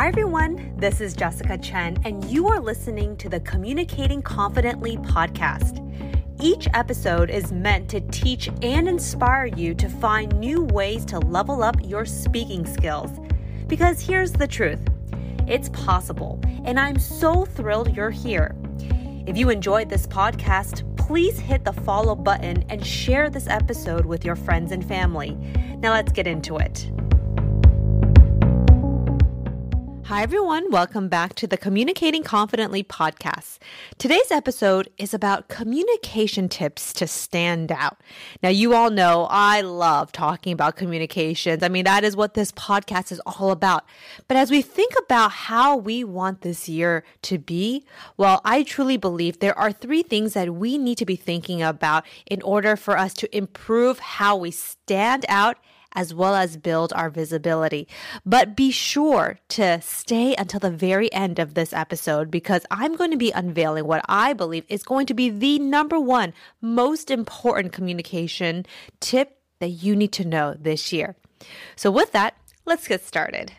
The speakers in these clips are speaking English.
Hi, everyone. This is Jessica Chen, and you are listening to the Communicating Confidently podcast. Each episode is meant to teach and inspire you to find new ways to level up your speaking skills. Because here's the truth it's possible, and I'm so thrilled you're here. If you enjoyed this podcast, please hit the follow button and share this episode with your friends and family. Now, let's get into it. Hi, everyone. Welcome back to the Communicating Confidently podcast. Today's episode is about communication tips to stand out. Now, you all know I love talking about communications. I mean, that is what this podcast is all about. But as we think about how we want this year to be, well, I truly believe there are three things that we need to be thinking about in order for us to improve how we stand out as well as build our visibility. But be sure to stay until the very end of this episode because I'm going to be unveiling what I believe is going to be the number one most important communication tip that you need to know this year. So, with that, let's get started.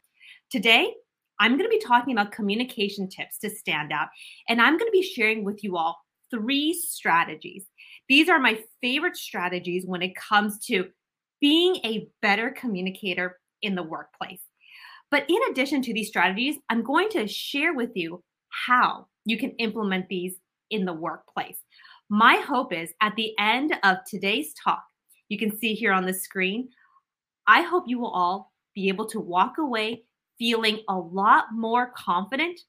Today, I'm going to be talking about communication tips to stand out, and I'm going to be sharing with you all three strategies. These are my favorite strategies when it comes to being a better communicator in the workplace. But in addition to these strategies, I'm going to share with you how you can implement these in the workplace. My hope is at the end of today's talk, you can see here on the screen, I hope you will all be able to walk away feeling a lot more confident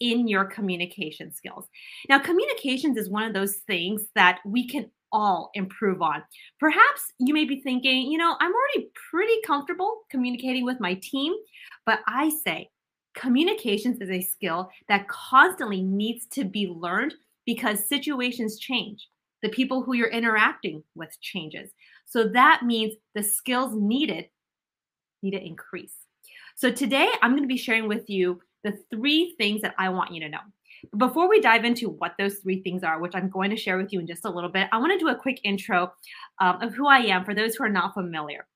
in your communication skills. Now, communications is one of those things that we can all improve on. Perhaps you may be thinking, you know, I'm already pretty comfortable communicating with my team, but I say communications is a skill that constantly needs to be learned because situations change. The people who you're interacting with changes. So that means the skills needed need to increase. So today I'm going to be sharing with you the three things that I want you to know. Before we dive into what those three things are, which I'm going to share with you in just a little bit, I want to do a quick intro um, of who I am for those who are not familiar.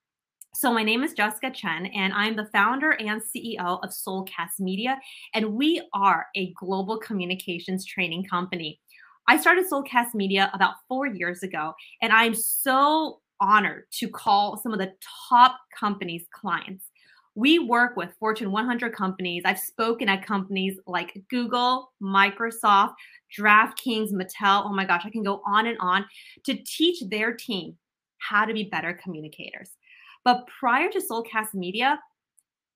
So, my name is Jessica Chen, and I'm the founder and CEO of Soulcast Media, and we are a global communications training company. I started Soulcast Media about four years ago, and I'm so honored to call some of the top companies clients. We work with Fortune 100 companies. I've spoken at companies like Google, Microsoft, DraftKings, Mattel. Oh my gosh, I can go on and on to teach their team how to be better communicators. But prior to Soulcast Media,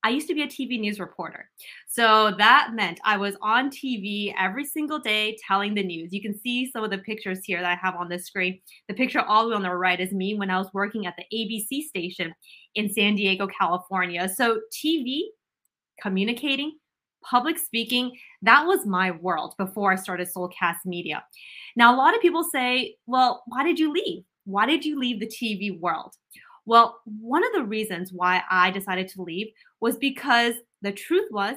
I used to be a TV news reporter. So that meant I was on TV every single day telling the news. You can see some of the pictures here that I have on the screen. The picture all the way on the right is me when I was working at the ABC station in San Diego, California. So TV, communicating, public speaking, that was my world before I started Soulcast Media. Now, a lot of people say, well, why did you leave? Why did you leave the TV world? Well, one of the reasons why I decided to leave was because the truth was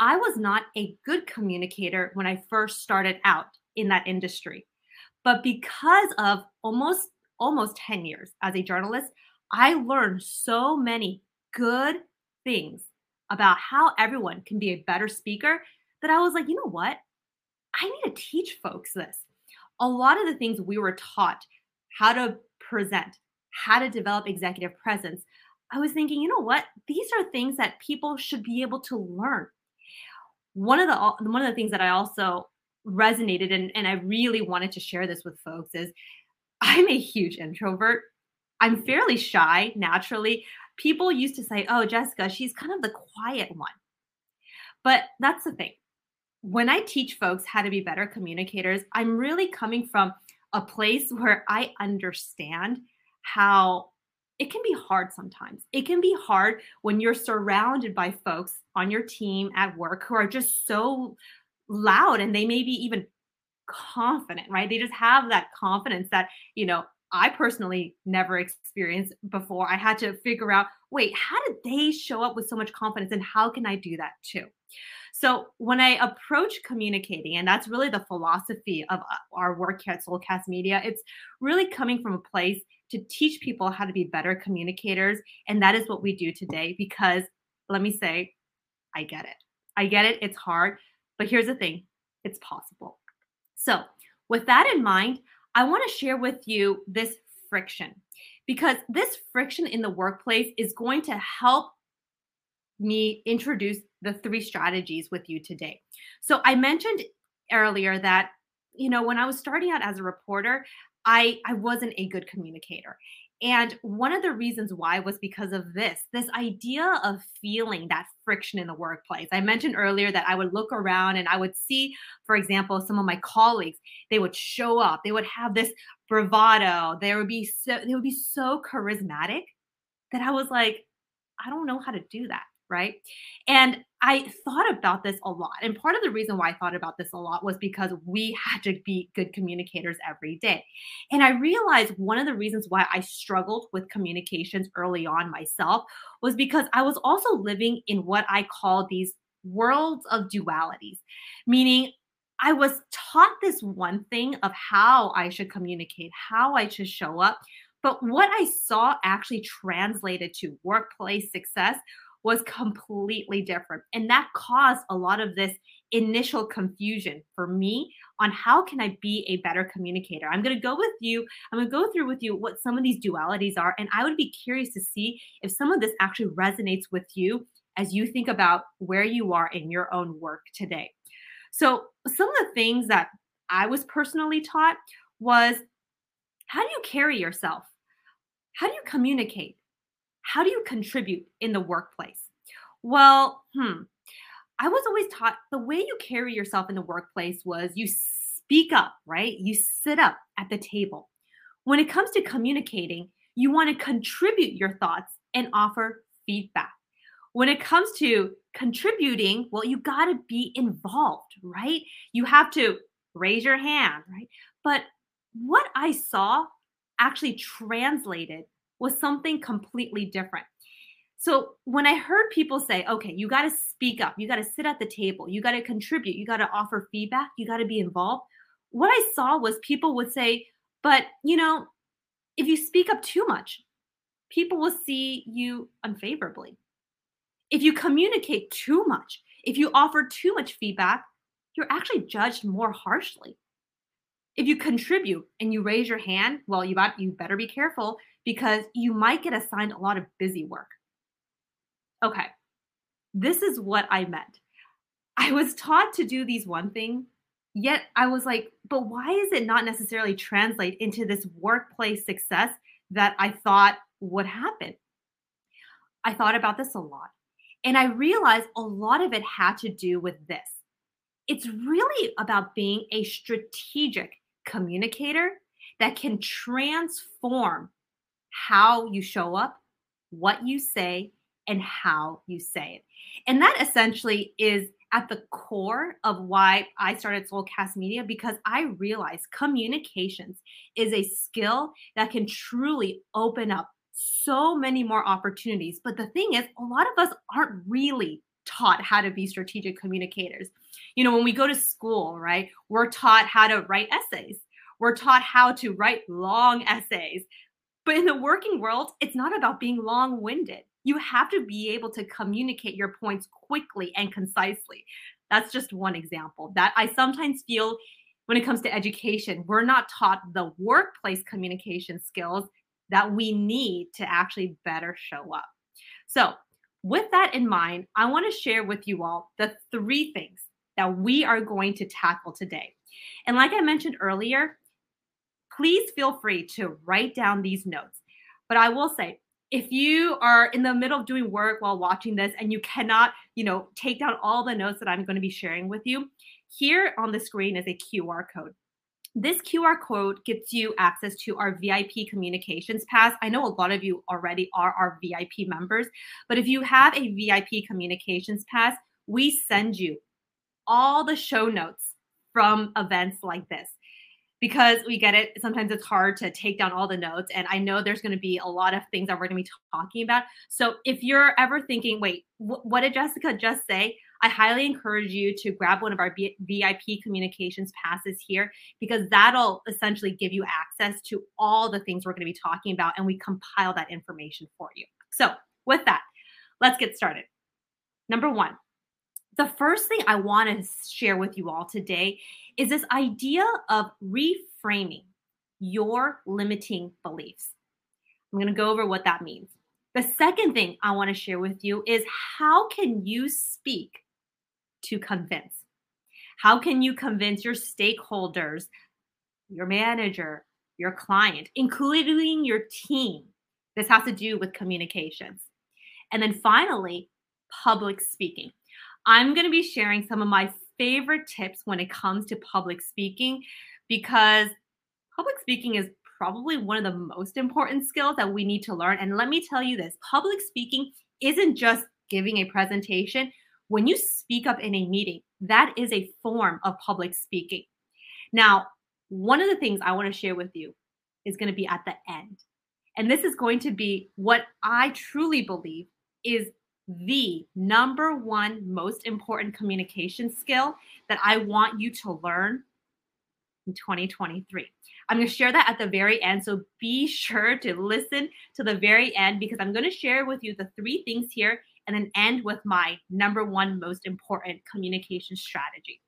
I was not a good communicator when I first started out in that industry. But because of almost almost 10 years as a journalist, I learned so many good things about how everyone can be a better speaker that I was like, you know what? I need to teach folks this. A lot of the things we were taught how to present, how to develop executive presence, I was thinking, you know what? These are things that people should be able to learn. One of the one of the things that I also resonated and, and I really wanted to share this with folks is I'm a huge introvert. I'm fairly shy naturally. People used to say, "Oh, Jessica, she's kind of the quiet one." But that's the thing. When I teach folks how to be better communicators, I'm really coming from a place where I understand how it can be hard sometimes. It can be hard when you're surrounded by folks on your team at work who are just so loud and they may be even confident, right? They just have that confidence that, you know, I personally never experienced before. I had to figure out wait, how did they show up with so much confidence and how can I do that too? So when I approach communicating, and that's really the philosophy of uh, our work here at Soulcast Media, it's really coming from a place to teach people how to be better communicators. And that is what we do today because let me say, I get it. I get it. It's hard. But here's the thing it's possible. So, with that in mind, I want to share with you this friction because this friction in the workplace is going to help me introduce the three strategies with you today. So, I mentioned earlier that you know when i was starting out as a reporter i i wasn't a good communicator. And one of the reasons why was because of this this idea of feeling that friction in the workplace. I mentioned earlier that I would look around and I would see, for example, some of my colleagues, they would show up, they would have this bravado, they would be so they would be so charismatic that I was like, I don't know how to do that right? And I thought about this a lot. And part of the reason why I thought about this a lot was because we had to be good communicators every day. And I realized one of the reasons why I struggled with communications early on myself was because I was also living in what I call these worlds of dualities, meaning I was taught this one thing of how I should communicate, how I should show up. But what I saw actually translated to workplace success was completely different. And that caused a lot of this initial confusion for me on how can I be a better communicator. I'm going to go with you. I'm going to go through with you what some of these dualities are and I would be curious to see if some of this actually resonates with you as you think about where you are in your own work today. So, some of the things that I was personally taught was how do you carry yourself? How do you communicate? How do you contribute in the workplace? Well, hmm, I was always taught the way you carry yourself in the workplace was you speak up, right? You sit up at the table. When it comes to communicating, you want to contribute your thoughts and offer feedback. When it comes to contributing, well, you got to be involved, right? You have to raise your hand, right? But what I saw actually translated was something completely different. So when I heard people say, okay, you got to speak up, you got to sit at the table, you got to contribute, you got to offer feedback, you got to be involved. What I saw was people would say, but you know, if you speak up too much, people will see you unfavorably. If you communicate too much, if you offer too much feedback, you're actually judged more harshly. If you contribute and you raise your hand, well, you, got, you better be careful because you might get assigned a lot of busy work. Okay, this is what I meant. I was taught to do these one thing, yet I was like, but why is it not necessarily translate into this workplace success that I thought would happen? I thought about this a lot. And I realized a lot of it had to do with this. It's really about being a strategic communicator that can transform how you show up, what you say, and how you say it. And that essentially is at the core of why I started Soulcast Media because I realized communications is a skill that can truly open up so many more opportunities. But the thing is, a lot of us aren't really taught how to be strategic communicators. You know, when we go to school, right, we're taught how to write essays. We're taught how to write long essays. But in the working world, it's not about being long winded. You have to be able to communicate your points quickly and concisely. That's just one example that I sometimes feel when it comes to education, we're not taught the workplace communication skills that we need to actually better show up. So, with that in mind, I want to share with you all the three things that we are going to tackle today. And like I mentioned earlier, please feel free to write down these notes. But I will say, if you are in the middle of doing work while watching this and you cannot, you know, take down all the notes that I'm going to be sharing with you, here on the screen is a QR code. This QR code gives you access to our VIP communications pass. I know a lot of you already are our VIP members, but if you have a VIP communications pass, we send you all the show notes from events like this because we get it. Sometimes it's hard to take down all the notes. And I know there's going to be a lot of things that we're going to be talking about. So if you're ever thinking, wait, wh- what did Jessica just say? I highly encourage you to grab one of our B- VIP communications passes here because that'll essentially give you access to all the things we're going to be talking about. And we compile that information for you. So with that, let's get started. Number one, the first thing I want to share with you all today is this idea of reframing your limiting beliefs. I'm going to go over what that means. The second thing I want to share with you is how can you speak to convince? How can you convince your stakeholders, your manager, your client, including your team? This has to do with communications. And then finally, public speaking. I'm going to be sharing some of my favorite tips when it comes to public speaking because public speaking is probably one of the most important skills that we need to learn. And let me tell you this public speaking isn't just giving a presentation. When you speak up in a meeting, that is a form of public speaking. Now, one of the things I want to share with you is going to be at the end. And this is going to be what I truly believe is the number one most important communication skill that I want you to learn in 2023. I'm going to share that at the very end. So be sure to listen to the very end because I'm going to share with you the three things here and then end with my number one most important communication strategy.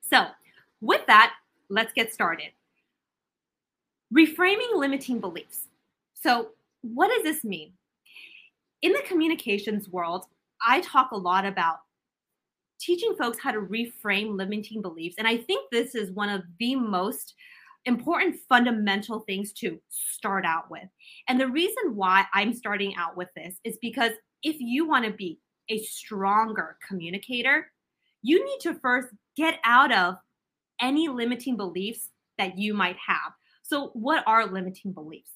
So, with that, let's get started. Reframing limiting beliefs. So, what does this mean? In the communications world, I talk a lot about teaching folks how to reframe limiting beliefs. And I think this is one of the most important fundamental things to start out with. And the reason why I'm starting out with this is because if you want to be a stronger communicator, you need to first get out of any limiting beliefs that you might have. So, what are limiting beliefs?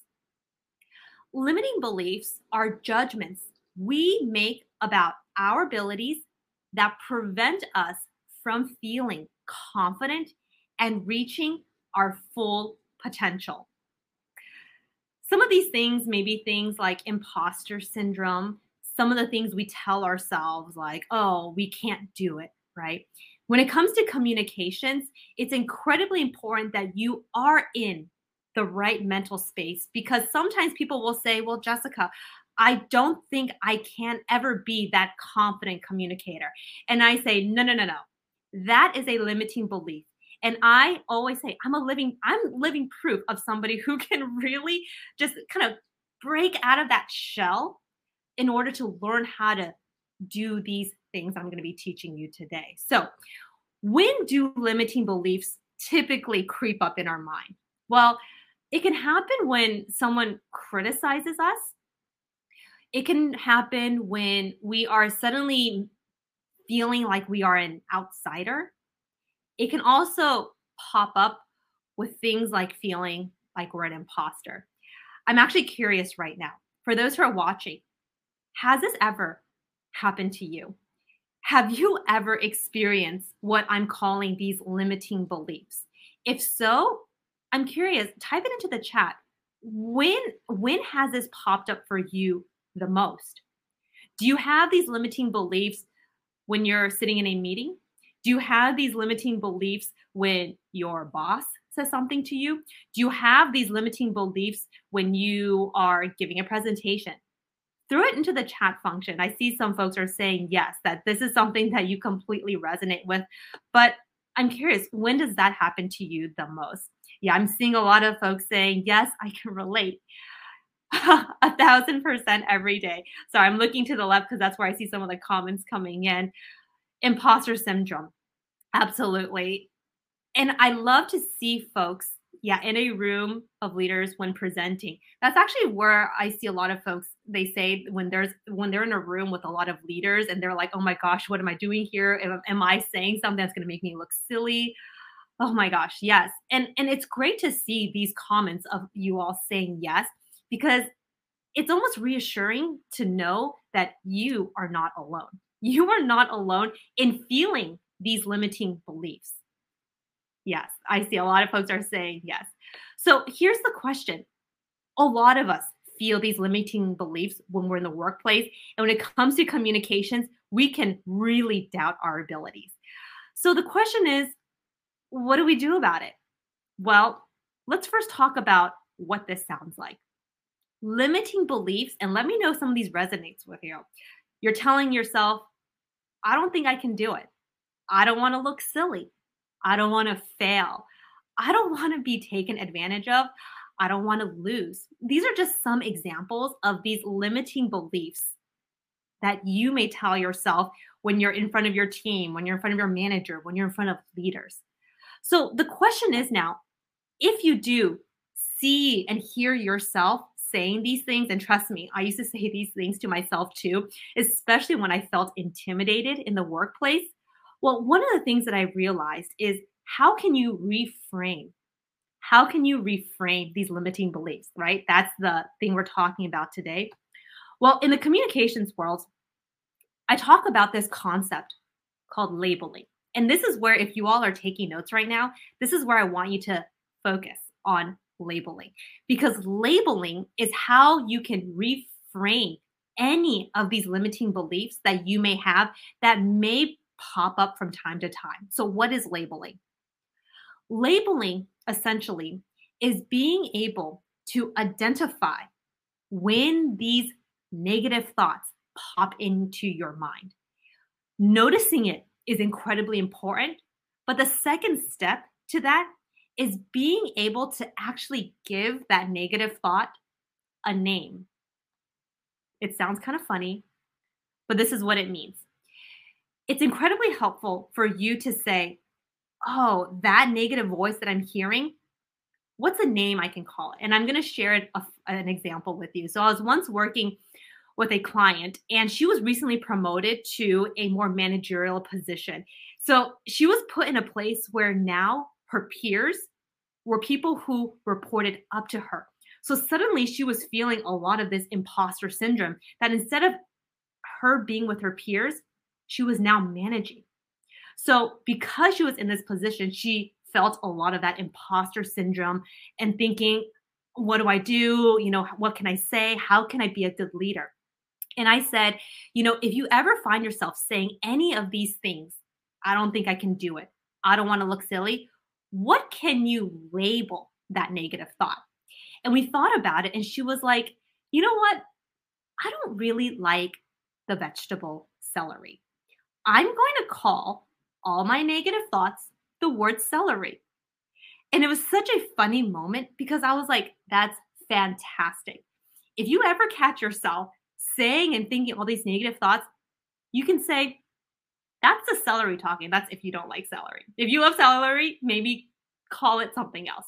Limiting beliefs are judgments we make about our abilities that prevent us from feeling confident and reaching our full potential. Some of these things may be things like imposter syndrome, some of the things we tell ourselves, like, oh, we can't do it, right? When it comes to communications, it's incredibly important that you are in the right mental space because sometimes people will say, well, Jessica, I don't think I can ever be that confident communicator. And I say, no, no, no, no. That is a limiting belief. And I always say, I'm a living, I'm living proof of somebody who can really just kind of break out of that shell in order to learn how to do these things I'm going to be teaching you today. So, when do limiting beliefs typically creep up in our mind? Well, it can happen when someone criticizes us it can happen when we are suddenly feeling like we are an outsider. It can also pop up with things like feeling like we're an imposter. I'm actually curious right now. For those who are watching, has this ever happened to you? Have you ever experienced what I'm calling these limiting beliefs? If so, I'm curious, type it into the chat. When when has this popped up for you the most? Do you have these limiting beliefs when you're sitting in a meeting? Do you have these limiting beliefs when your boss says something to you? Do you have these limiting beliefs when you are giving a presentation? Throw it into the chat function. I see some folks are saying yes, that this is something that you completely resonate with. But I'm curious, when does that happen to you the most? Yeah, I'm seeing a lot of folks saying, yes, I can relate. a thousand percent every day. So I'm looking to the left because that's where I see some of the comments coming in. Imposter syndrome. Absolutely. And I love to see folks, yeah, in a room of leaders when presenting. That's actually where I see a lot of folks, they say when there's when they're in a room with a lot of leaders and they're like, oh my gosh, what am I doing here? Am, am I saying something that's gonna make me look silly? Oh my gosh, yes. And and it's great to see these comments of you all saying yes because it's almost reassuring to know that you are not alone. You are not alone in feeling these limiting beliefs. Yes, I see a lot of folks are saying yes. So here's the question a lot of us feel these limiting beliefs when we're in the workplace. And when it comes to communications, we can really doubt our abilities. So the question is, what do we do about it? Well, let's first talk about what this sounds like limiting beliefs and let me know some of these resonates with you you're telling yourself I don't think I can do it. I don't want to look silly. I don't want to fail. I don't want to be taken advantage of. I don't want to lose. These are just some examples of these limiting beliefs that you may tell yourself when you're in front of your team, when you're in front of your manager, when you're in front of leaders. So the question is now if you do see and hear yourself saying these things, and trust me, I used to say these things to myself too, especially when I felt intimidated in the workplace. Well, one of the things that I realized is how can you reframe? How can you reframe these limiting beliefs, right? That's the thing we're talking about today. Well, in the communications world, I talk about this concept called labeling. And this is where, if you all are taking notes right now, this is where I want you to focus on labeling because labeling is how you can reframe any of these limiting beliefs that you may have that may pop up from time to time. So, what is labeling? Labeling essentially is being able to identify when these negative thoughts pop into your mind. Noticing it is incredibly important, but the second step to that is being able to actually give that negative thought a name. It sounds kind of funny, but this is what it means. It's incredibly helpful for you to say, Oh, that negative voice that I'm hearing, what's a name I can call it? And I'm going to share an example with you. So I was once working with a client and she was recently promoted to a more managerial position. So she was put in a place where now her peers were people who reported up to her. So suddenly she was feeling a lot of this imposter syndrome that instead of her being with her peers, she was now managing. So because she was in this position, she felt a lot of that imposter syndrome and thinking, what do I do? You know, what can I say? How can I be a good leader? And I said, you know, if you ever find yourself saying any of these things, I don't think I can do it. I don't want to look silly. What can you label that negative thought? And we thought about it, and she was like, you know what? I don't really like the vegetable celery. I'm going to call all my negative thoughts the word celery. And it was such a funny moment because I was like, that's fantastic. If you ever catch yourself saying and thinking all these negative thoughts, you can say, that's the celery talking. That's if you don't like celery. If you love celery, maybe call it something else.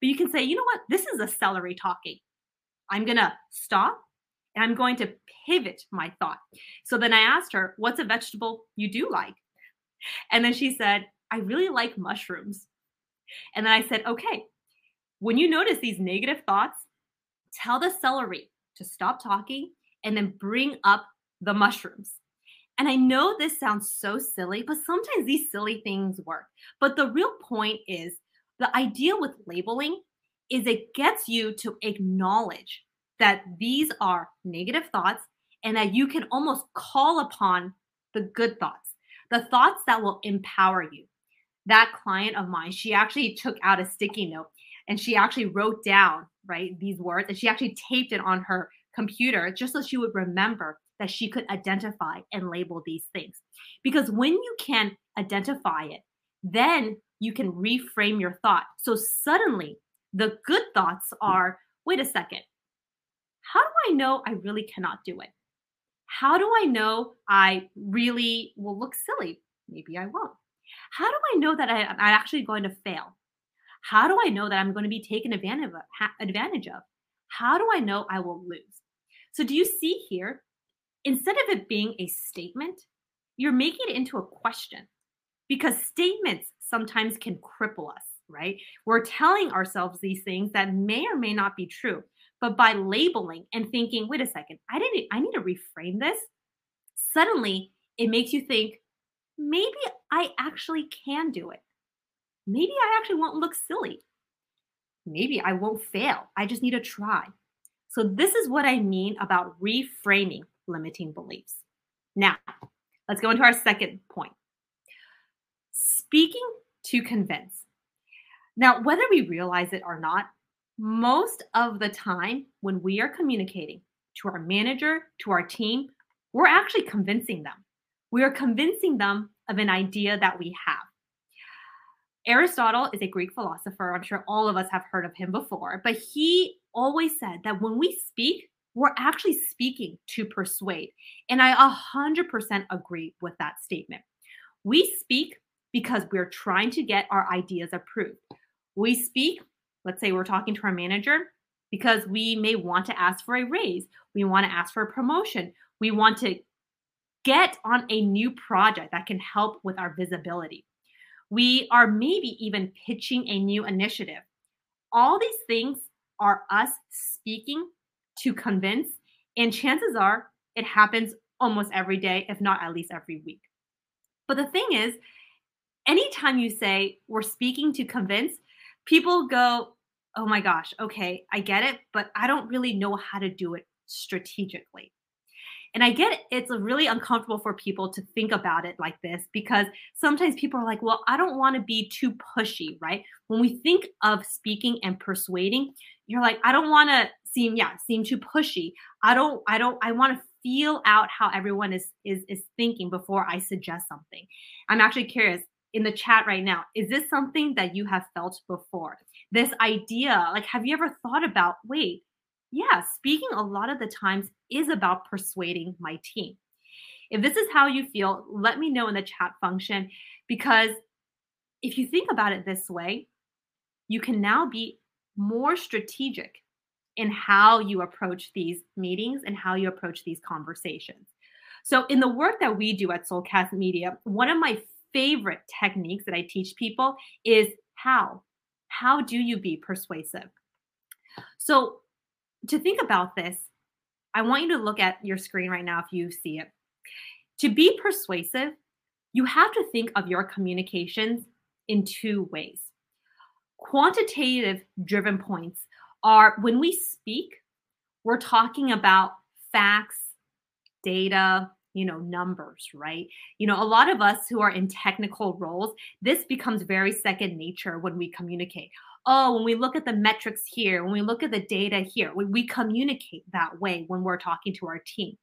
But you can say, you know what? This is a celery talking. I'm going to stop and I'm going to pivot my thought. So then I asked her, what's a vegetable you do like? And then she said, I really like mushrooms. And then I said, okay, when you notice these negative thoughts, tell the celery to stop talking and then bring up the mushrooms. And I know this sounds so silly, but sometimes these silly things work. But the real point is the idea with labeling is it gets you to acknowledge that these are negative thoughts and that you can almost call upon the good thoughts, the thoughts that will empower you. That client of mine, she actually took out a sticky note and she actually wrote down, right, these words and she actually taped it on her computer just so she would remember that she could identify and label these things. Because when you can identify it, then you can reframe your thought. So suddenly the good thoughts are wait a second, how do I know I really cannot do it? How do I know I really will look silly? Maybe I won't. How do I know that I, am actually going to fail? How do I know that I'm going to be taken advantage of, advantage of? How do I know I will lose? So, do you see here? Instead of it being a statement, you're making it into a question because statements sometimes can cripple us, right? We're telling ourselves these things that may or may not be true. But by labeling and thinking, wait a second, I didn't I need to reframe this, suddenly it makes you think, maybe I actually can do it. Maybe I actually won't look silly. Maybe I won't fail. I just need to try. So, this is what I mean about reframing limiting beliefs. Now, let's go into our second point speaking to convince. Now, whether we realize it or not, most of the time when we are communicating to our manager, to our team, we're actually convincing them. We are convincing them of an idea that we have. Aristotle is a Greek philosopher. I'm sure all of us have heard of him before, but he always said that when we speak, we're actually speaking to persuade. And I 100% agree with that statement. We speak because we're trying to get our ideas approved. We speak, let's say we're talking to our manager, because we may want to ask for a raise, we want to ask for a promotion, we want to get on a new project that can help with our visibility. We are maybe even pitching a new initiative. All these things are us speaking to convince, and chances are it happens almost every day, if not at least every week. But the thing is, anytime you say we're speaking to convince, people go, oh my gosh, okay, I get it, but I don't really know how to do it strategically. And I get it, it's really uncomfortable for people to think about it like this because sometimes people are like, well, I don't want to be too pushy, right? When we think of speaking and persuading, you're like, I don't want to seem, yeah, seem too pushy. I don't, I don't, I want to feel out how everyone is is is thinking before I suggest something. I'm actually curious in the chat right now, is this something that you have felt before? This idea, like, have you ever thought about, wait, yeah, speaking a lot of the times is about persuading my team. If this is how you feel, let me know in the chat function because if you think about it this way, you can now be more strategic in how you approach these meetings and how you approach these conversations. So, in the work that we do at Soulcast Media, one of my favorite techniques that I teach people is how. How do you be persuasive? So, to think about this, I want you to look at your screen right now if you see it. To be persuasive, you have to think of your communications in two ways. Quantitative driven points are when we speak, we're talking about facts, data, you know, numbers, right? You know, a lot of us who are in technical roles, this becomes very second nature when we communicate. Oh, when we look at the metrics here, when we look at the data here, we, we communicate that way when we're talking to our team.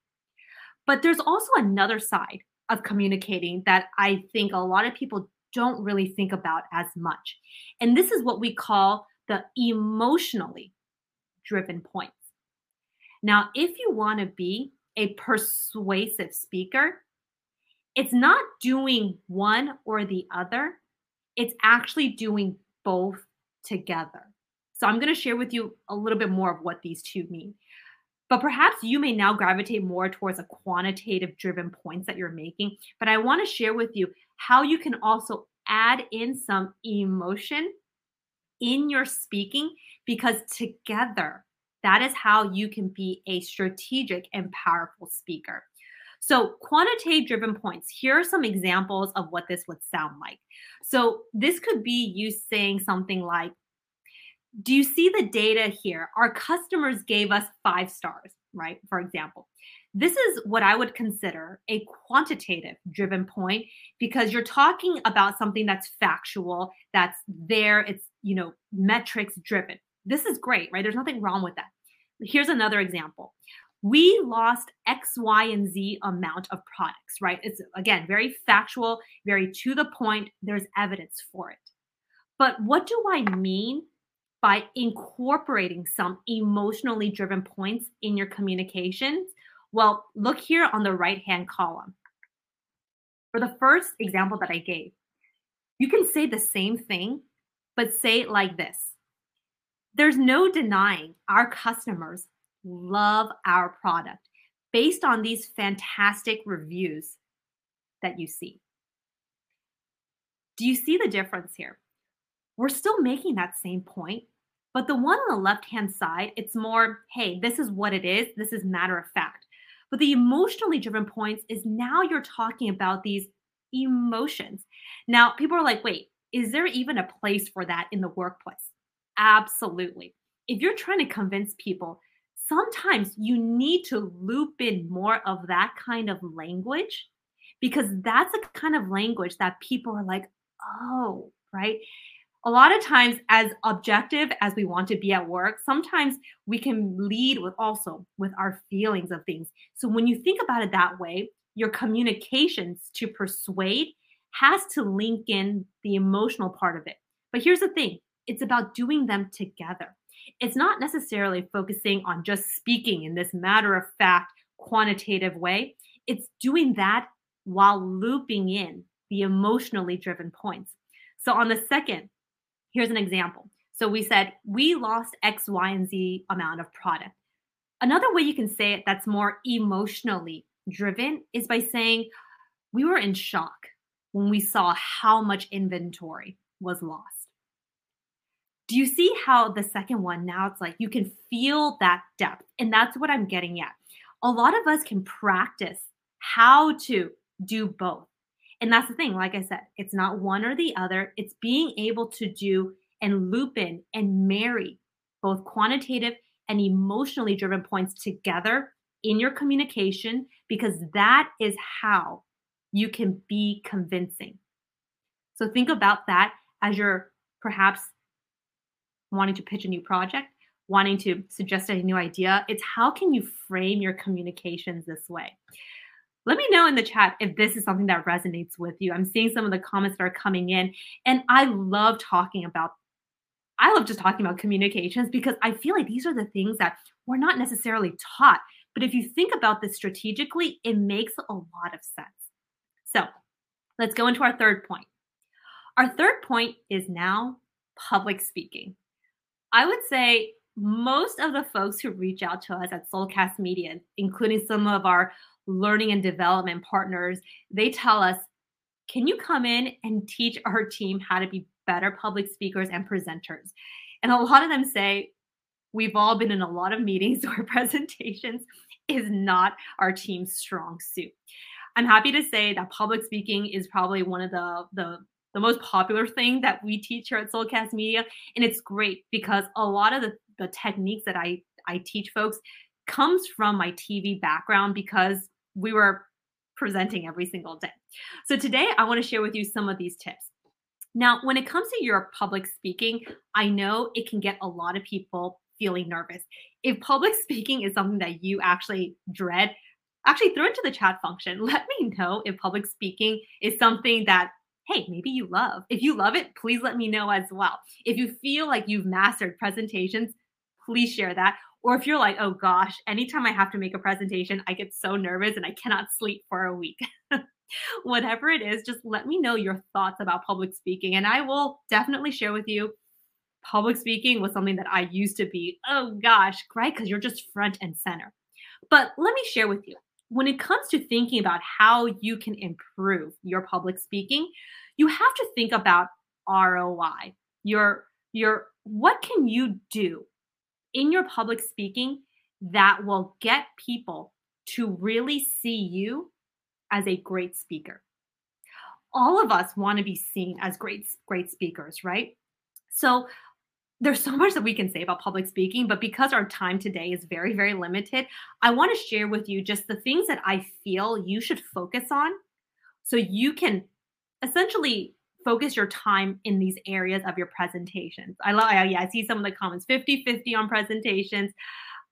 But there's also another side of communicating that I think a lot of people don't really think about as much. And this is what we call the emotionally driven points. Now, if you want to be a persuasive speaker, it's not doing one or the other, it's actually doing both together. So, I'm going to share with you a little bit more of what these two mean. But perhaps you may now gravitate more towards a quantitative driven points that you're making. But I want to share with you how you can also add in some emotion in your speaking because together, that is how you can be a strategic and powerful speaker. So, quantitative driven points, here are some examples of what this would sound like. So, this could be you saying something like, Do you see the data here? Our customers gave us five stars, right? For example. This is what I would consider a quantitative driven point because you're talking about something that's factual, that's there, it's, you know, metrics driven. This is great, right? There's nothing wrong with that. Here's another example. We lost X, Y, and Z amount of products, right? It's again very factual, very to the point. There's evidence for it. But what do I mean by incorporating some emotionally driven points in your communications well, look here on the right hand column. For the first example that I gave, you can say the same thing, but say it like this There's no denying our customers love our product based on these fantastic reviews that you see. Do you see the difference here? We're still making that same point, but the one on the left hand side, it's more, hey, this is what it is. This is matter of fact. But the emotionally driven points is now you're talking about these emotions. Now, people are like, wait, is there even a place for that in the workplace? Absolutely. If you're trying to convince people, sometimes you need to loop in more of that kind of language because that's a kind of language that people are like, oh, right? A lot of times as objective as we want to be at work sometimes we can lead with also with our feelings of things so when you think about it that way your communications to persuade has to link in the emotional part of it. But here's the thing it's about doing them together. It's not necessarily focusing on just speaking in this matter of fact, quantitative way. It's doing that while looping in the emotionally driven points. So, on the second, here's an example. So, we said we lost X, Y, and Z amount of product. Another way you can say it that's more emotionally driven is by saying we were in shock when we saw how much inventory was lost. Do you see how the second one now it's like you can feel that depth? And that's what I'm getting at. A lot of us can practice how to do both. And that's the thing, like I said, it's not one or the other, it's being able to do and loop in and marry both quantitative and emotionally driven points together in your communication because that is how you can be convincing. So think about that as you're perhaps wanting to pitch a new project, wanting to suggest a new idea. It's how can you frame your communications this way? Let me know in the chat if this is something that resonates with you. I'm seeing some of the comments that are coming in, and I love talking about I love just talking about communications because I feel like these are the things that we're not necessarily taught. But if you think about this strategically, it makes a lot of sense. So let's go into our third point. Our third point is now public speaking. I would say most of the folks who reach out to us at Soulcast Media, including some of our learning and development partners, they tell us, can you come in and teach our team how to be better public speakers and presenters? And a lot of them say, we've all been in a lot of meetings where presentations is not our team's strong suit. I'm happy to say that public speaking is probably one of the the the most popular thing that we teach here at Soulcast Media. And it's great because a lot of the, the techniques that I, I teach folks comes from my TV background because we were presenting every single day. So today I want to share with you some of these tips. Now, when it comes to your public speaking, I know it can get a lot of people feeling nervous. If public speaking is something that you actually dread, actually throw into the chat function. Let me know if public speaking is something that, hey, maybe you love. If you love it, please let me know as well. If you feel like you've mastered presentations, please share that. Or if you're like, oh gosh, anytime I have to make a presentation, I get so nervous and I cannot sleep for a week. Whatever it is, just let me know your thoughts about public speaking, and I will definitely share with you. Public speaking was something that I used to be, oh gosh, right? Because you're just front and center. But let me share with you when it comes to thinking about how you can improve your public speaking, you have to think about ROI. Your your what can you do in your public speaking that will get people to really see you as a great speaker. All of us want to be seen as great great speakers, right? So there's so much that we can say about public speaking, but because our time today is very, very limited, I want to share with you just the things that I feel you should focus on so you can essentially focus your time in these areas of your presentations. I love, yeah, I see some of the comments 50 50 on presentations.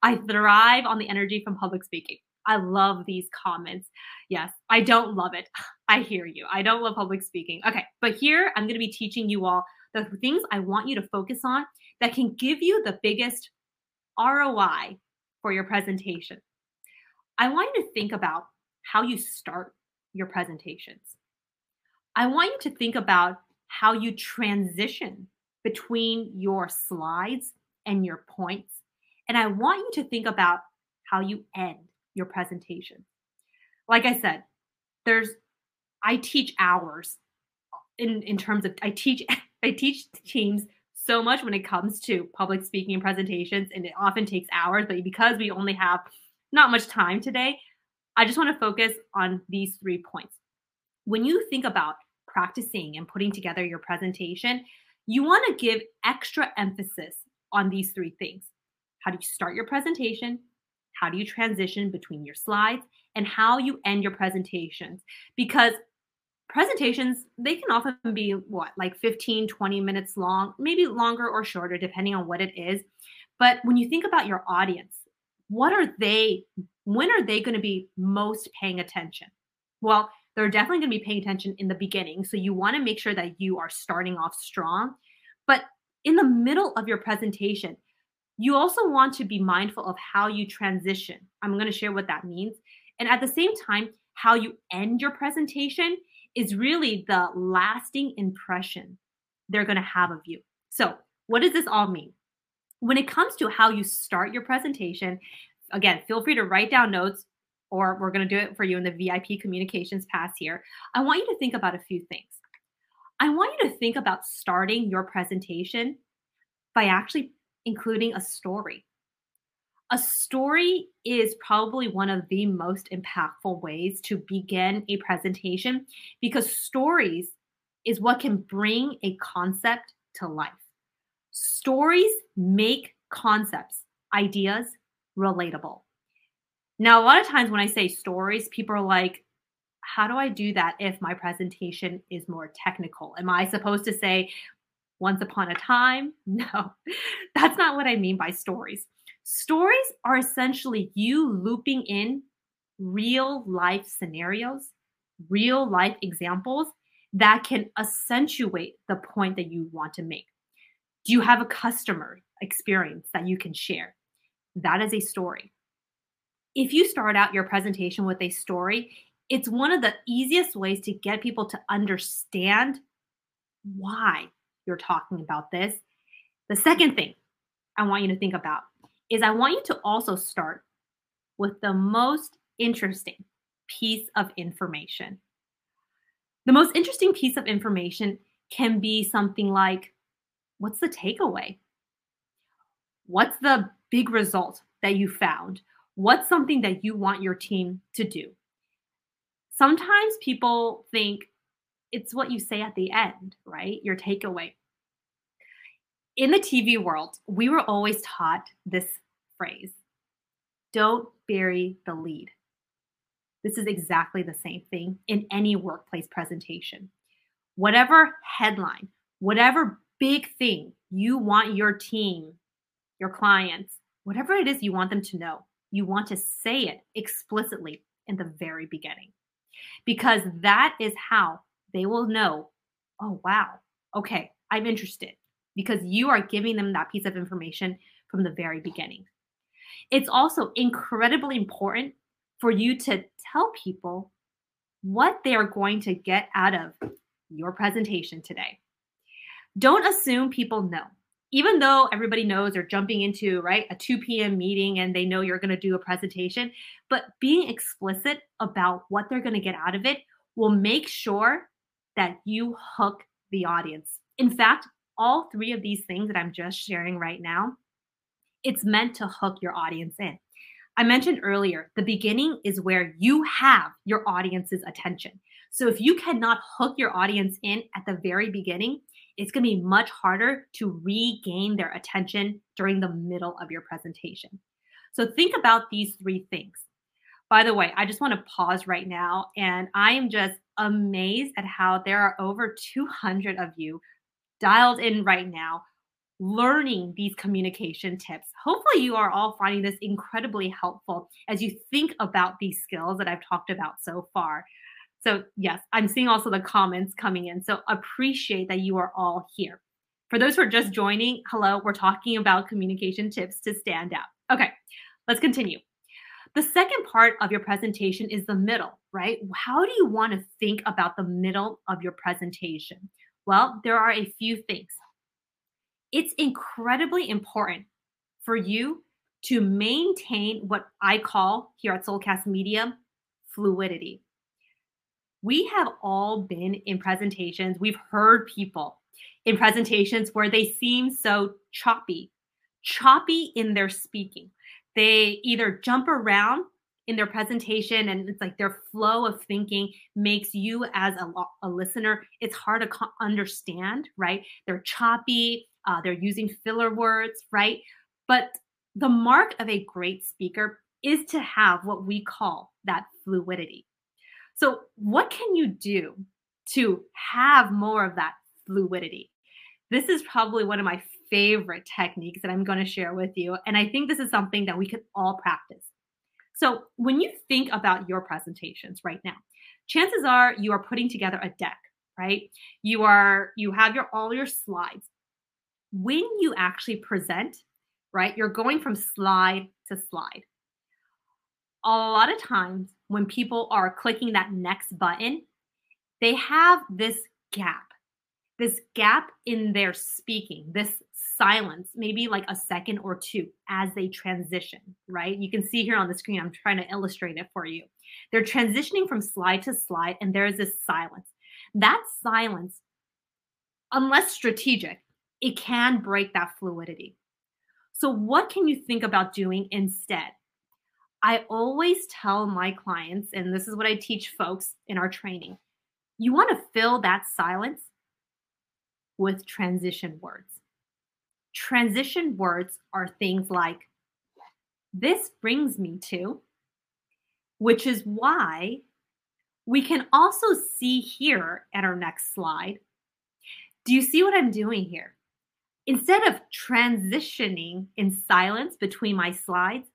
I thrive on the energy from public speaking. I love these comments. Yes, I don't love it. I hear you. I don't love public speaking. Okay, but here I'm going to be teaching you all the things I want you to focus on that can give you the biggest ROI for your presentation. I want you to think about how you start your presentations. I want you to think about how you transition between your slides and your points. And I want you to think about how you end your presentation. Like I said, there's I teach hours in in terms of I teach I teach teams so much when it comes to public speaking and presentations, and it often takes hours. But because we only have not much time today, I just want to focus on these three points. When you think about practicing and putting together your presentation, you want to give extra emphasis on these three things. How do you start your presentation? How do you transition between your slides? And how you end your presentations? Because presentations they can often be what like 15 20 minutes long maybe longer or shorter depending on what it is but when you think about your audience what are they when are they going to be most paying attention Well, they're definitely going to be paying attention in the beginning. So you want to make sure that you are starting off strong. But in the middle of your presentation, you also want to be mindful of how you transition. I'm going to share what that means. And at the same time, how you end your presentation is really the lasting impression they're going to have of you. So, what does this all mean? When it comes to how you start your presentation, again, feel free to write down notes or we're going to do it for you in the VIP communications pass here. I want you to think about a few things. I want you to think about starting your presentation by actually including a story. A story is probably one of the most impactful ways to begin a presentation because stories is what can bring a concept to life. Stories make concepts, ideas relatable. Now, a lot of times when I say stories, people are like, how do I do that if my presentation is more technical? Am I supposed to say once upon a time? No, that's not what I mean by stories. Stories are essentially you looping in real life scenarios, real life examples that can accentuate the point that you want to make. Do you have a customer experience that you can share? That is a story. If you start out your presentation with a story, it's one of the easiest ways to get people to understand why you're talking about this. The second thing I want you to think about is I want you to also start with the most interesting piece of information. The most interesting piece of information can be something like what's the takeaway? What's the big result that you found? What's something that you want your team to do? Sometimes people think it's what you say at the end, right? Your takeaway. In the TV world, we were always taught this phrase don't bury the lead. This is exactly the same thing in any workplace presentation. Whatever headline, whatever big thing you want your team, your clients, whatever it is you want them to know, you want to say it explicitly in the very beginning because that is how they will know oh, wow, okay, I'm interested because you are giving them that piece of information from the very beginning. It's also incredibly important for you to tell people what they are going to get out of your presentation today. Don't assume people know even though everybody knows they're jumping into right a 2 p.m meeting and they know you're going to do a presentation but being explicit about what they're going to get out of it will make sure that you hook the audience. In fact all three of these things that i'm just sharing right now it's meant to hook your audience in. I mentioned earlier the beginning is where you have your audience's attention. So if you cannot hook your audience in at the very beginning it's going to be much harder to regain their attention during the middle of your presentation. So think about these three things. By the way, I just want to pause right now and I am just amazed at how there are over 200 of you dialed in right now learning these communication tips. Hopefully, you are all finding this incredibly helpful as you think about these skills that I've talked about so far. So, yes, I'm seeing also the comments coming in. So, appreciate that you are all here. For those who are just joining, hello, we're talking about communication tips to stand out. Okay, let's continue. The second part of your presentation is the middle, right? How do you want to think about the middle of your presentation? Well, there are a few things. It's incredibly important for you to maintain what I call here at Soulcast Media fluidity we have all been in presentations, we've heard people in presentations where they seem so choppy, choppy in their speaking. They either jump around in their presentation and it's like their flow of thinking makes you as a, a listener it's hard to co- understand right? They're choppy uh, they're using filler words right? But the mark of a great speaker is to have what we call that fluidity so, what can you do to have more of that fluidity? This is probably one of my favorite techniques that I'm going to share with you. And I think this is something that we could all practice. So, when you think about your presentations right now, chances are you are putting together a deck, right? You are you have your all your slides. When you actually present, right? You're going from slide to slide. A lot of times when people are clicking that next button, they have this gap, this gap in their speaking, this silence, maybe like a second or two as they transition, right? You can see here on the screen, I'm trying to illustrate it for you. They're transitioning from slide to slide, and there is this silence. That silence, unless strategic, it can break that fluidity. So, what can you think about doing instead? I always tell my clients, and this is what I teach folks in our training you want to fill that silence with transition words. Transition words are things like, this brings me to, which is why we can also see here at our next slide. Do you see what I'm doing here? Instead of transitioning in silence between my slides,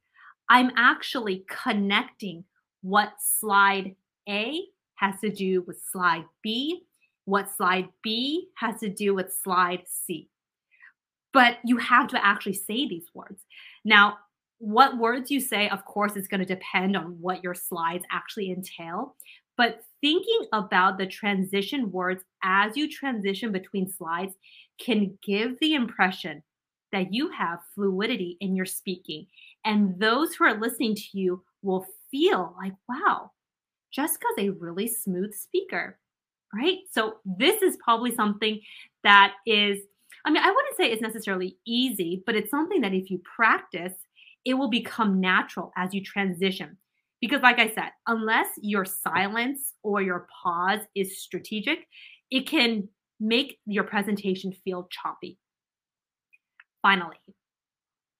I'm actually connecting what slide A has to do with slide B, what slide B has to do with slide C. But you have to actually say these words. Now, what words you say, of course, is going to depend on what your slides actually entail. But thinking about the transition words as you transition between slides can give the impression that you have fluidity in your speaking. And those who are listening to you will feel like, wow, Jessica's a really smooth speaker, right? So, this is probably something that is, I mean, I wouldn't say it's necessarily easy, but it's something that if you practice, it will become natural as you transition. Because, like I said, unless your silence or your pause is strategic, it can make your presentation feel choppy. Finally,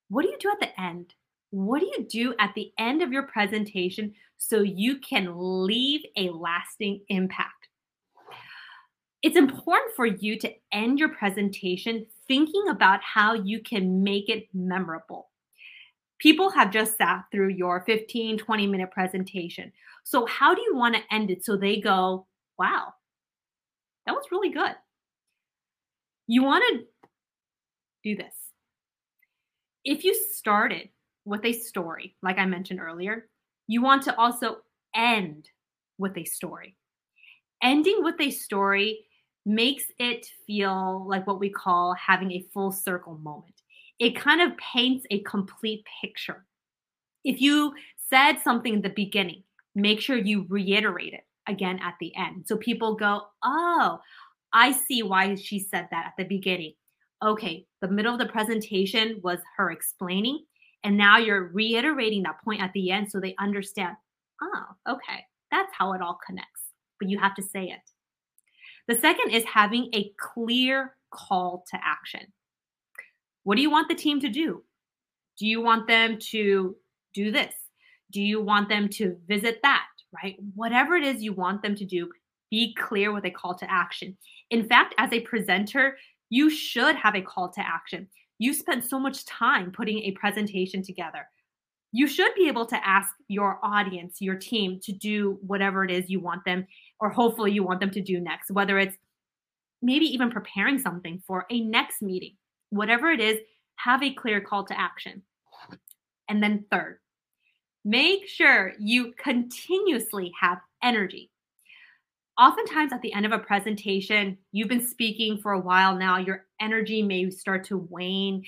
what do you do at the end? What do you do at the end of your presentation so you can leave a lasting impact? It's important for you to end your presentation thinking about how you can make it memorable. People have just sat through your 15, 20 minute presentation. So, how do you want to end it so they go, wow, that was really good? You want to do this. If you started with a story, like I mentioned earlier, you want to also end with a story. Ending with a story makes it feel like what we call having a full circle moment. It kind of paints a complete picture. If you said something in the beginning, make sure you reiterate it again at the end. So people go, oh, I see why she said that at the beginning. Okay, the middle of the presentation was her explaining, and now you're reiterating that point at the end so they understand, oh, okay, that's how it all connects. But you have to say it. The second is having a clear call to action. What do you want the team to do? Do you want them to do this? Do you want them to visit that? Right? Whatever it is you want them to do, be clear with a call to action. In fact, as a presenter, you should have a call to action. You spent so much time putting a presentation together. You should be able to ask your audience, your team, to do whatever it is you want them, or hopefully you want them to do next, whether it's maybe even preparing something for a next meeting. Whatever it is, have a clear call to action. And then, third, make sure you continuously have energy oftentimes at the end of a presentation, you've been speaking for a while now, your energy may start to wane.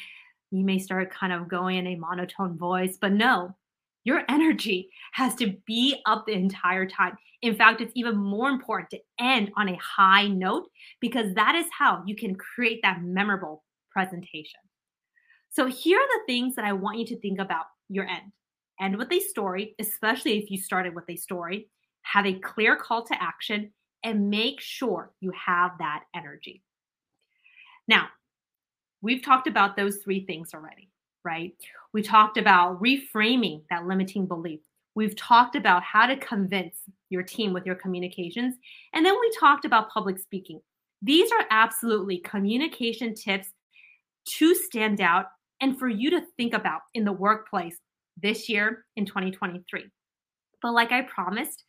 You may start kind of going in a monotone voice, but no, your energy has to be up the entire time. In fact, it's even more important to end on a high note because that is how you can create that memorable presentation. So, here are the things that I want you to think about your end. End with a story, especially if you started with a story have a clear call to action, and make sure you have that energy. Now, we've talked about those three things already, right? We talked about reframing that limiting belief. We've talked about how to convince your team with your communications. And then we talked about public speaking. These are absolutely communication tips to stand out and for you to think about in the workplace this year in 2023. But like I promised,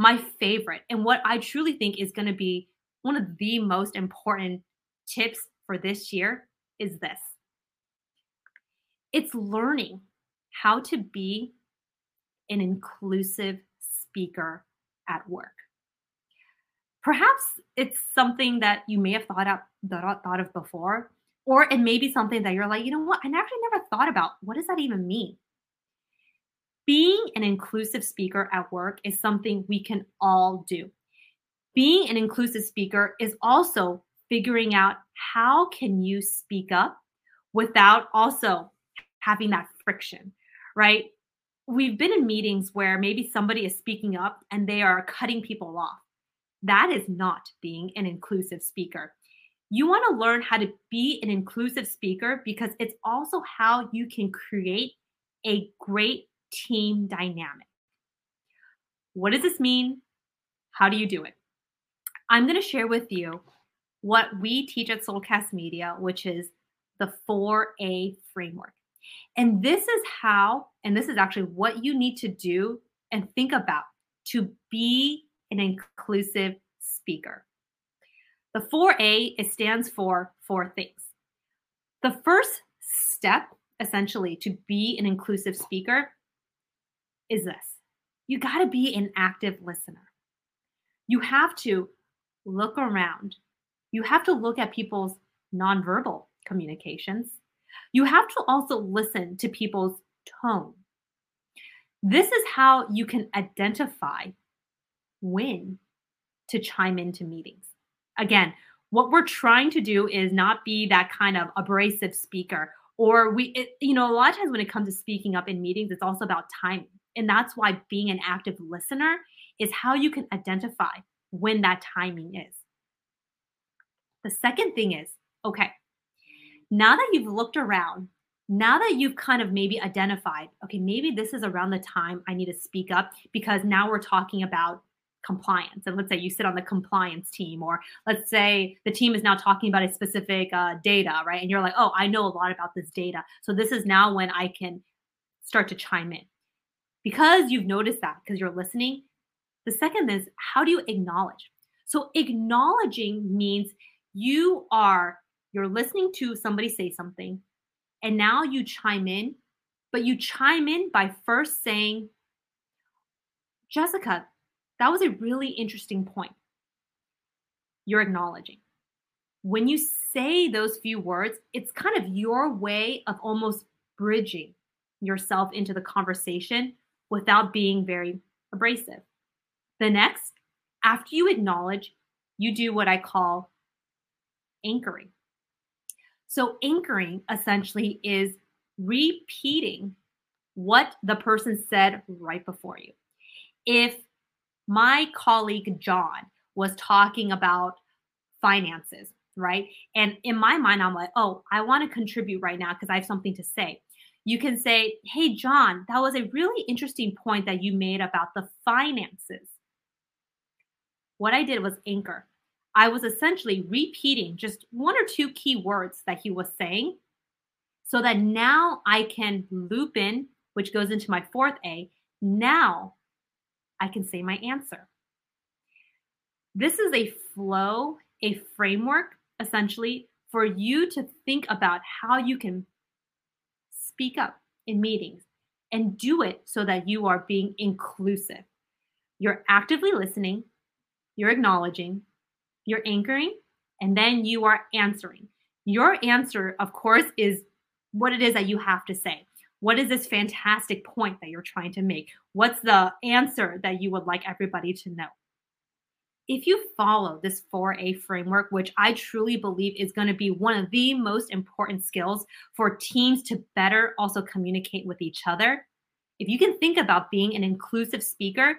my favorite and what I truly think is going to be one of the most important tips for this year is this it's learning how to be an inclusive speaker at work. Perhaps it's something that you may have thought out thought of before, or it may be something that you're like, you know what, I actually never thought about. What does that even mean? Being an inclusive speaker at work is something we can all do. Being an inclusive speaker is also figuring out how can you speak up without also having that friction, right? We've been in meetings where maybe somebody is speaking up and they are cutting people off. That is not being an inclusive speaker. You want to learn how to be an inclusive speaker because it's also how you can create a great team dynamic. What does this mean? How do you do it? I'm going to share with you what we teach at Soulcast Media, which is the 4A framework. And this is how, and this is actually what you need to do and think about to be an inclusive speaker. The 4A it stands for four things. The first step, essentially, to be an inclusive speaker is this you got to be an active listener. You have to look around, you have to look at people's nonverbal communications. You have to also listen to people's tone. This is how you can identify when to chime into meetings. Again, what we're trying to do is not be that kind of abrasive speaker or we it, you know a lot of times when it comes to speaking up in meetings it's also about timing and that's why being an active listener is how you can identify when that timing is the second thing is okay now that you've looked around, now that you've kind of maybe identified, okay, maybe this is around the time I need to speak up because now we're talking about compliance. And let's say you sit on the compliance team, or let's say the team is now talking about a specific uh, data, right? And you're like, oh, I know a lot about this data. So this is now when I can start to chime in. Because you've noticed that, because you're listening, the second is how do you acknowledge? So acknowledging means you are you're listening to somebody say something, and now you chime in, but you chime in by first saying, Jessica, that was a really interesting point. You're acknowledging. When you say those few words, it's kind of your way of almost bridging yourself into the conversation without being very abrasive. The next, after you acknowledge, you do what I call anchoring. So, anchoring essentially is repeating what the person said right before you. If my colleague John was talking about finances, right? And in my mind, I'm like, oh, I want to contribute right now because I have something to say. You can say, hey, John, that was a really interesting point that you made about the finances. What I did was anchor. I was essentially repeating just one or two key words that he was saying so that now I can loop in, which goes into my fourth A. Now I can say my answer. This is a flow, a framework essentially for you to think about how you can speak up in meetings and do it so that you are being inclusive. You're actively listening, you're acknowledging, you're anchoring, and then you are answering. Your answer, of course, is what it is that you have to say. What is this fantastic point that you're trying to make? What's the answer that you would like everybody to know? If you follow this 4A framework, which I truly believe is going to be one of the most important skills for teams to better also communicate with each other, if you can think about being an inclusive speaker,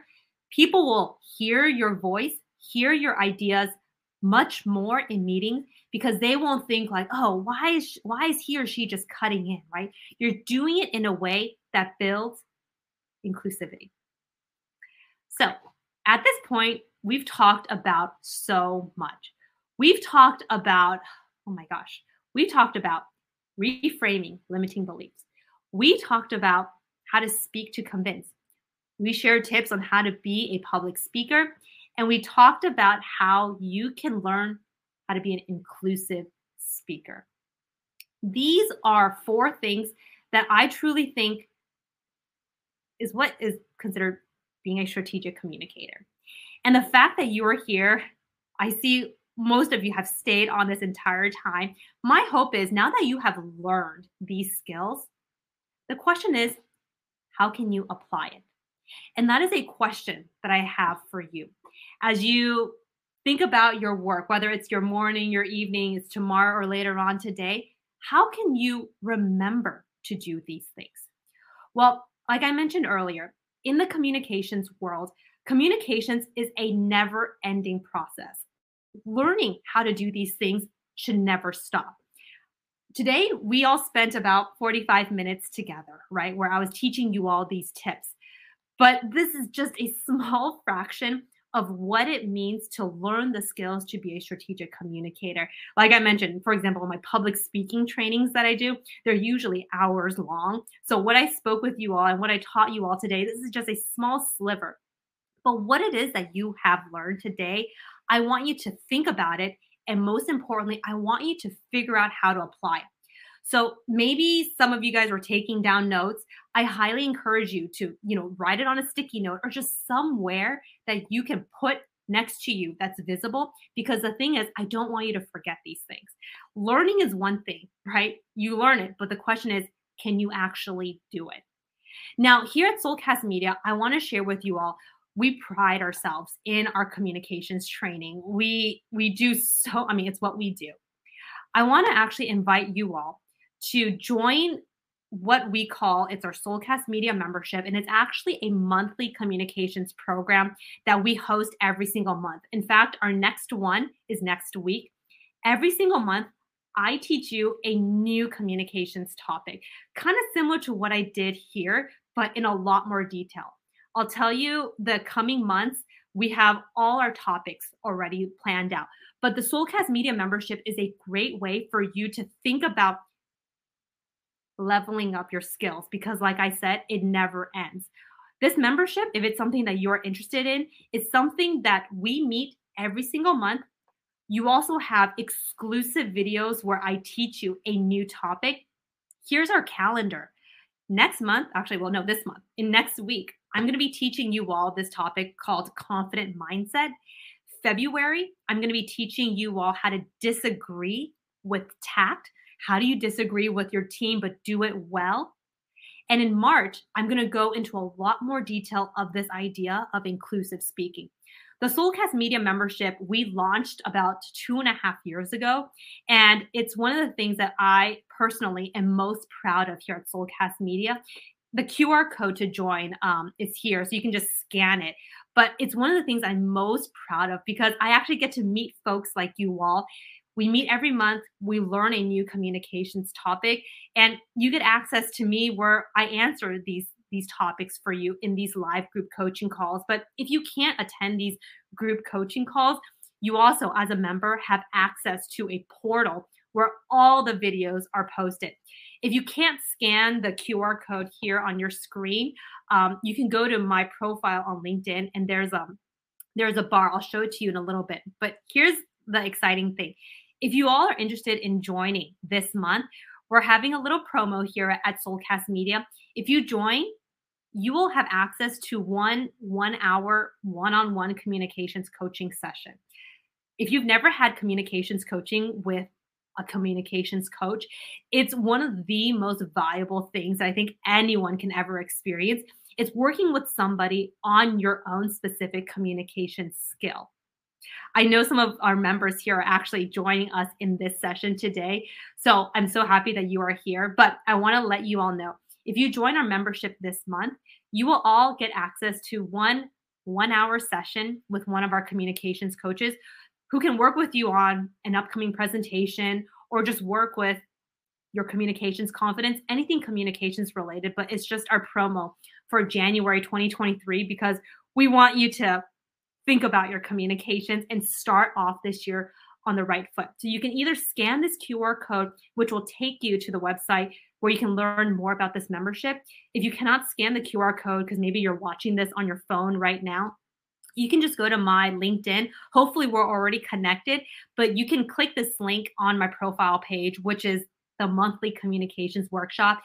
people will hear your voice, hear your ideas, much more in meetings because they won't think like, oh, why is why is he or she just cutting in, right? You're doing it in a way that builds inclusivity. So at this point, we've talked about so much. We've talked about, oh my gosh, we talked about reframing limiting beliefs. We talked about how to speak to convince. We shared tips on how to be a public speaker, and we talked about how you can learn how to be an inclusive speaker. These are four things that I truly think is what is considered being a strategic communicator. And the fact that you are here, I see most of you have stayed on this entire time. My hope is now that you have learned these skills, the question is, how can you apply it? And that is a question that I have for you. As you think about your work, whether it's your morning, your evening, it's tomorrow, or later on today, how can you remember to do these things? Well, like I mentioned earlier, in the communications world, communications is a never ending process. Learning how to do these things should never stop. Today, we all spent about 45 minutes together, right? Where I was teaching you all these tips. But this is just a small fraction of what it means to learn the skills to be a strategic communicator. Like I mentioned, for example, my public speaking trainings that I do, they're usually hours long. So, what I spoke with you all and what I taught you all today, this is just a small sliver. But what it is that you have learned today, I want you to think about it. And most importantly, I want you to figure out how to apply it. So maybe some of you guys were taking down notes. I highly encourage you to, you know, write it on a sticky note or just somewhere that you can put next to you that's visible because the thing is I don't want you to forget these things. Learning is one thing, right? You learn it, but the question is can you actually do it? Now, here at Soulcast Media, I want to share with you all we pride ourselves in our communications training. We we do so I mean it's what we do. I want to actually invite you all to join what we call it's our Soulcast Media membership, and it's actually a monthly communications program that we host every single month. In fact, our next one is next week. Every single month, I teach you a new communications topic, kind of similar to what I did here, but in a lot more detail. I'll tell you the coming months, we have all our topics already planned out. But the Soulcast Media membership is a great way for you to think about leveling up your skills because, like I said, it never ends. This membership, if it's something that you're interested in, is something that we meet every single month. You also have exclusive videos where I teach you a new topic. Here's our calendar. Next month, actually, well, no, this month, in next week, I'm going to be teaching you all this topic called confident mindset. February, I'm going to be teaching you all how to disagree with tact. How do you disagree with your team but do it well? And in March, I'm going to go into a lot more detail of this idea of inclusive speaking. The Soulcast Media membership we launched about two and a half years ago. And it's one of the things that I personally am most proud of here at Soulcast Media. The QR code to join um, is here, so you can just scan it. But it's one of the things I'm most proud of because I actually get to meet folks like you all we meet every month. We learn a new communications topic, and you get access to me where I answer these these topics for you in these live group coaching calls. But if you can't attend these group coaching calls, you also, as a member, have access to a portal where all the videos are posted. If you can't scan the QR code here on your screen, um, you can go to my profile on LinkedIn, and there's a um, there's a bar. I'll show it to you in a little bit. But here's the exciting thing if you all are interested in joining this month, we're having a little promo here at Soulcast Media. If you join, you will have access to one one hour one-on-one communications coaching session. If you've never had communications coaching with a communications coach, it's one of the most valuable things I think anyone can ever experience. It's working with somebody on your own specific communication skill. I know some of our members here are actually joining us in this session today. So I'm so happy that you are here. But I want to let you all know if you join our membership this month, you will all get access to one one hour session with one of our communications coaches who can work with you on an upcoming presentation or just work with your communications confidence, anything communications related, but it's just our promo for January 2023 because we want you to think about your communications and start off this year on the right foot. So you can either scan this QR code, which will take you to the website where you can learn more about this membership. If you cannot scan the QR code because maybe you're watching this on your phone right now, you can just go to my LinkedIn. Hopefully, we're already connected, but you can click this link on my profile page, which is the monthly communications workshop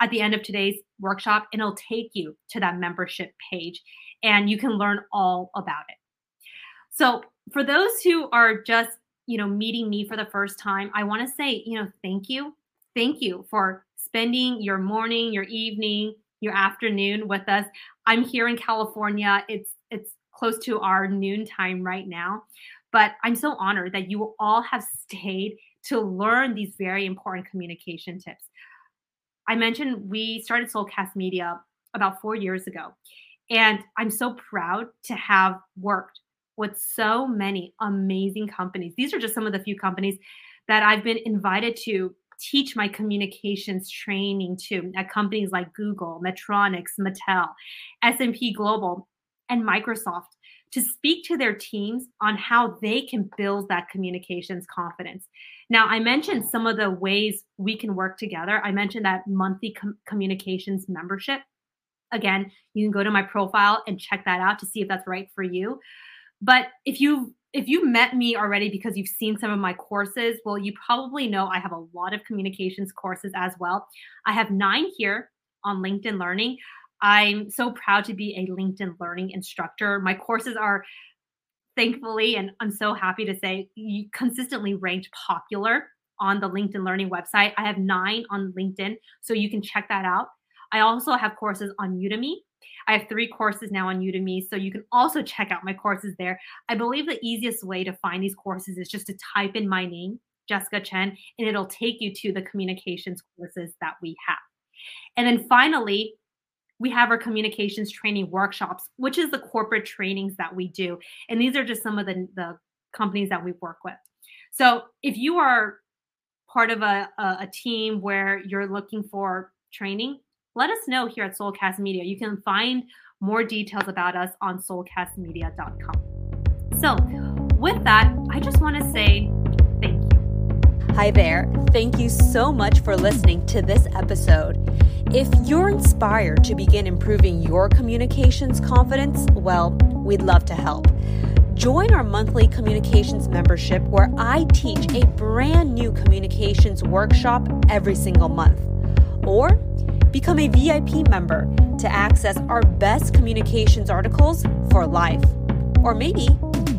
at the end of today's workshop, and it'll take you to that membership page and you can learn all about it. So, for those who are just, you know, meeting me for the first time, I want to say, you know, thank you. Thank you for spending your morning, your evening, your afternoon with us. I'm here in California. It's it's close to our noon time right now. But I'm so honored that you all have stayed to learn these very important communication tips. I mentioned we started Soulcast Media about four years ago. And I'm so proud to have worked with so many amazing companies. These are just some of the few companies that I've been invited to teach my communications training to at companies like Google, Medtronic, Mattel, S&P Global, and Microsoft to speak to their teams on how they can build that communications confidence. Now, I mentioned some of the ways we can work together. I mentioned that monthly com- communications membership. Again, you can go to my profile and check that out to see if that's right for you. But if you if you met me already because you've seen some of my courses, well, you probably know I have a lot of communications courses as well. I have nine here on LinkedIn Learning. I'm so proud to be a LinkedIn Learning instructor. My courses are thankfully, and I'm so happy to say, consistently ranked popular on the LinkedIn Learning website. I have nine on LinkedIn, so you can check that out. I also have courses on Udemy. I have three courses now on Udemy, so you can also check out my courses there. I believe the easiest way to find these courses is just to type in my name, Jessica Chen, and it'll take you to the communications courses that we have. And then finally, we have our communications training workshops, which is the corporate trainings that we do. And these are just some of the, the companies that we work with. So if you are part of a, a, a team where you're looking for training, let us know here at Soulcast Media. You can find more details about us on soulcastmedia.com. So, with that, I just want to say thank you. Hi there. Thank you so much for listening to this episode. If you're inspired to begin improving your communications confidence, well, we'd love to help. Join our monthly communications membership where I teach a brand new communications workshop every single month. Or Become a VIP member to access our best communications articles for life. Or maybe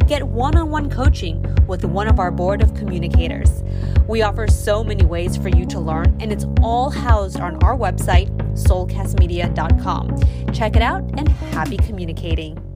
get one on one coaching with one of our board of communicators. We offer so many ways for you to learn, and it's all housed on our website, soulcastmedia.com. Check it out and happy communicating.